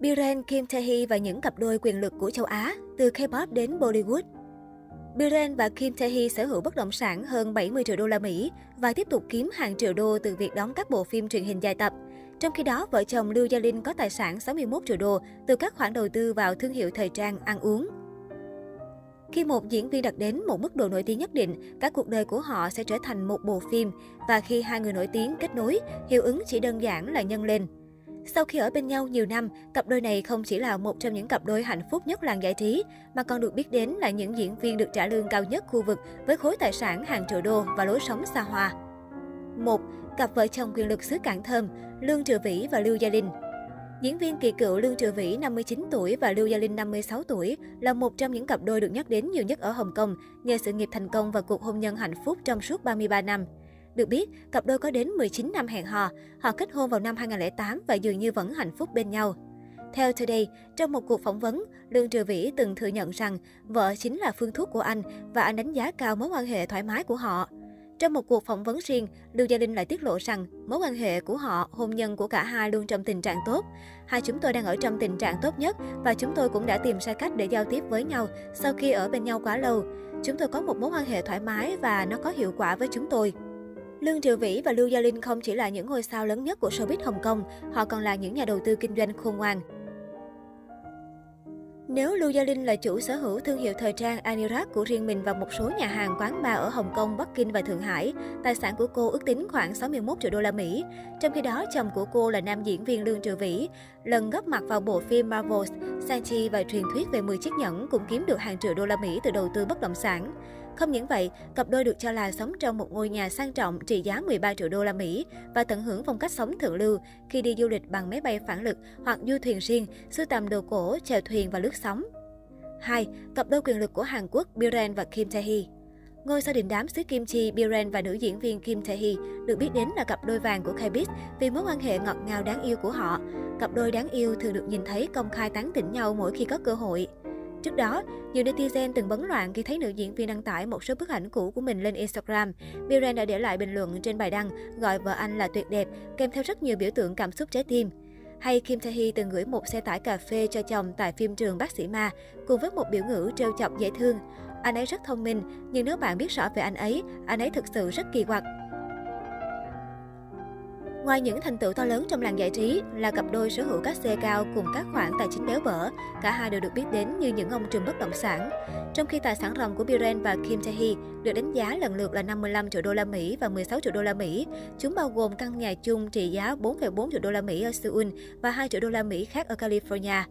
Biren Kim Tae-hee và những cặp đôi quyền lực của châu Á, từ K-pop đến Bollywood. Biren và Kim Tae-hee sở hữu bất động sản hơn 70 triệu đô la Mỹ và tiếp tục kiếm hàng triệu đô từ việc đóng các bộ phim truyền hình dài tập. Trong khi đó, vợ chồng Lưu Gia Linh có tài sản 61 triệu đô từ các khoản đầu tư vào thương hiệu thời trang ăn uống. Khi một diễn viên đạt đến một mức độ nổi tiếng nhất định, các cuộc đời của họ sẽ trở thành một bộ phim. Và khi hai người nổi tiếng kết nối, hiệu ứng chỉ đơn giản là nhân lên. Sau khi ở bên nhau nhiều năm, cặp đôi này không chỉ là một trong những cặp đôi hạnh phúc nhất làng giải trí, mà còn được biết đến là những diễn viên được trả lương cao nhất khu vực với khối tài sản hàng triệu đô và lối sống xa hoa. 1. Cặp vợ chồng quyền lực xứ Cảng Thơm, Lương Trừ Vĩ và Lưu Gia Linh. Diễn viên kỳ cựu Lương Trừ Vĩ 59 tuổi và Lưu Gia Linh 56 tuổi là một trong những cặp đôi được nhắc đến nhiều nhất ở Hồng Kông nhờ sự nghiệp thành công và cuộc hôn nhân hạnh phúc trong suốt 33 năm. Được biết, cặp đôi có đến 19 năm hẹn hò. Họ kết hôn vào năm 2008 và dường như vẫn hạnh phúc bên nhau. Theo Today, trong một cuộc phỏng vấn, Lương Trừ Vĩ từng thừa nhận rằng vợ chính là phương thuốc của anh và anh đánh giá cao mối quan hệ thoải mái của họ. Trong một cuộc phỏng vấn riêng, Lưu Gia Linh lại tiết lộ rằng mối quan hệ của họ, hôn nhân của cả hai luôn trong tình trạng tốt. Hai chúng tôi đang ở trong tình trạng tốt nhất và chúng tôi cũng đã tìm ra cách để giao tiếp với nhau sau khi ở bên nhau quá lâu. Chúng tôi có một mối quan hệ thoải mái và nó có hiệu quả với chúng tôi. Lương Triệu Vĩ và Lưu Gia Linh không chỉ là những ngôi sao lớn nhất của showbiz Hồng Kông, họ còn là những nhà đầu tư kinh doanh khôn ngoan. Nếu Lưu Gia Linh là chủ sở hữu thương hiệu thời trang Anirak của riêng mình và một số nhà hàng quán bar ở Hồng Kông, Bắc Kinh và Thượng Hải, tài sản của cô ước tính khoảng 61 triệu đô la Mỹ. Trong khi đó, chồng của cô là nam diễn viên Lương Triệu Vĩ, lần góp mặt vào bộ phim Marvel's, Sanchi và truyền thuyết về 10 chiếc nhẫn cũng kiếm được hàng triệu đô la Mỹ từ đầu tư bất động sản. Không những vậy, cặp đôi được cho là sống trong một ngôi nhà sang trọng trị giá 13 triệu đô la Mỹ và tận hưởng phong cách sống thượng lưu khi đi du lịch bằng máy bay phản lực hoặc du thuyền riêng, sưu tầm đồ cổ, chèo thuyền và lướt sóng. 2. Cặp đôi quyền lực của Hàn Quốc Biren và Kim Tae-hee Ngôi sao đình đám xứ Kim Chi, Biren và nữ diễn viên Kim Tae-hee được biết đến là cặp đôi vàng của K-pop vì mối quan hệ ngọt ngào đáng yêu của họ. Cặp đôi đáng yêu thường được nhìn thấy công khai tán tỉnh nhau mỗi khi có cơ hội. Trước đó, nhiều netizen từng bấn loạn khi thấy nữ diễn viên đăng tải một số bức ảnh cũ của mình lên Instagram. Biren đã để lại bình luận trên bài đăng gọi vợ anh là tuyệt đẹp, kèm theo rất nhiều biểu tượng cảm xúc trái tim. Hay Kim Tae-hee từng gửi một xe tải cà phê cho chồng tại phim trường Bác sĩ Ma, cùng với một biểu ngữ trêu chọc dễ thương. Anh ấy rất thông minh, nhưng nếu bạn biết rõ về anh ấy, anh ấy thực sự rất kỳ quặc. Ngoài những thành tựu to lớn trong làng giải trí là cặp đôi sở hữu các xe cao cùng các khoản tài chính béo bở, cả hai đều được biết đến như những ông trùm bất động sản. Trong khi tài sản ròng của Biren và Kim Tae-hee được đánh giá lần lượt là 55 triệu đô la Mỹ và 16 triệu đô la Mỹ, chúng bao gồm căn nhà chung trị giá 4,4 triệu đô la Mỹ ở Seoul và 2 triệu đô la Mỹ khác ở California.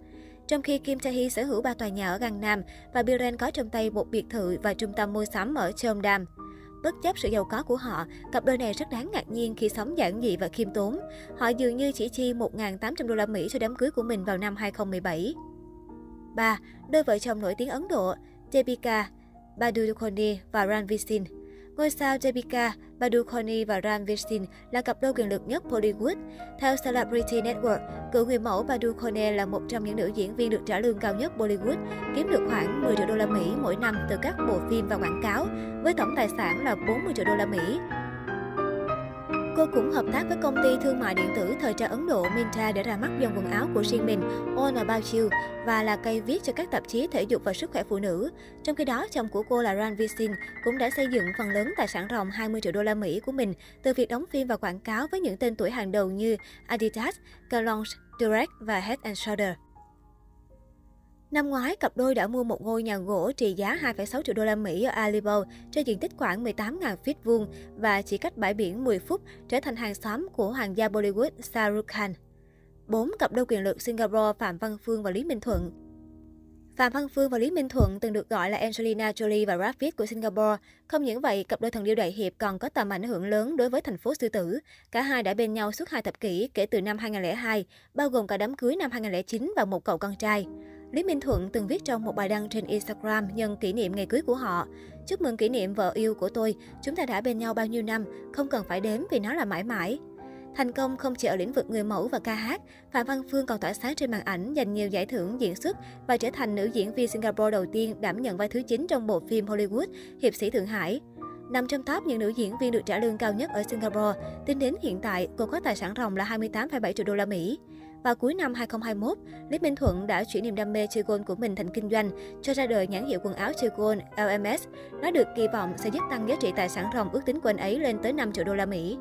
Trong khi Kim Tae-hee sở hữu ba tòa nhà ở Gangnam và Biren có trong tay một biệt thự và trung tâm mua sắm ở Cheongdam. Bất chấp sự giàu có của họ, cặp đôi này rất đáng ngạc nhiên khi sống giản dị và khiêm tốn. Họ dường như chỉ chi 1.800 đô la Mỹ cho đám cưới của mình vào năm 2017. 3. Đôi vợ chồng nổi tiếng Ấn Độ, Deepika Padukone và Ranveer Singh Ngôi sao Deepika Padukone và Ram Vishin là cặp đôi quyền lực nhất Bollywood. Theo Celebrity Network, cựu người mẫu Padukone là một trong những nữ diễn viên được trả lương cao nhất Bollywood, kiếm được khoảng 10 triệu đô la Mỹ mỗi năm từ các bộ phim và quảng cáo, với tổng tài sản là 40 triệu đô la Mỹ. Cô cũng hợp tác với công ty thương mại điện tử thời trang Ấn Độ Mintra để ra mắt dòng quần áo của riêng mình All About You và là cây viết cho các tạp chí thể dục và sức khỏe phụ nữ. Trong khi đó, chồng của cô là Ranveer Singh cũng đã xây dựng phần lớn tài sản ròng 20 triệu đô la Mỹ của mình từ việc đóng phim và quảng cáo với những tên tuổi hàng đầu như Adidas, Calonge, Direct và Head and shoulder Năm ngoái, cặp đôi đã mua một ngôi nhà gỗ trị giá 2,6 triệu đô la Mỹ ở Alibo trên diện tích khoảng 18.000 feet vuông và chỉ cách bãi biển 10 phút trở thành hàng xóm của hoàng gia Bollywood Shah Rukh Khan. 4. Cặp đôi quyền lực Singapore Phạm Văn Phương và Lý Minh Thuận Phạm Văn Phương và Lý Minh Thuận từng được gọi là Angelina Jolie và Brad Pitt của Singapore. Không những vậy, cặp đôi thần điêu đại hiệp còn có tầm ảnh hưởng lớn đối với thành phố sư tử. Cả hai đã bên nhau suốt hai thập kỷ kể từ năm 2002, bao gồm cả đám cưới năm 2009 và một cậu con trai. Lý Minh Thuận từng viết trong một bài đăng trên Instagram nhân kỷ niệm ngày cưới của họ. Chúc mừng kỷ niệm vợ yêu của tôi, chúng ta đã bên nhau bao nhiêu năm, không cần phải đếm vì nó là mãi mãi. Thành công không chỉ ở lĩnh vực người mẫu và ca hát, Phạm Văn Phương còn tỏa sáng trên màn ảnh, giành nhiều giải thưởng diễn xuất và trở thành nữ diễn viên Singapore đầu tiên đảm nhận vai thứ 9 trong bộ phim Hollywood Hiệp sĩ Thượng Hải. Nằm trong top những nữ diễn viên được trả lương cao nhất ở Singapore, tính đến hiện tại, cô có tài sản ròng là 28,7 triệu đô la Mỹ. Vào cuối năm 2021, Lý Minh Thuận đã chuyển niềm đam mê chơi gôn của mình thành kinh doanh, cho ra đời nhãn hiệu quần áo chơi gôn LMS. Nó được kỳ vọng sẽ giúp tăng giá trị tài sản ròng ước tính của anh ấy lên tới 5 triệu đô la Mỹ.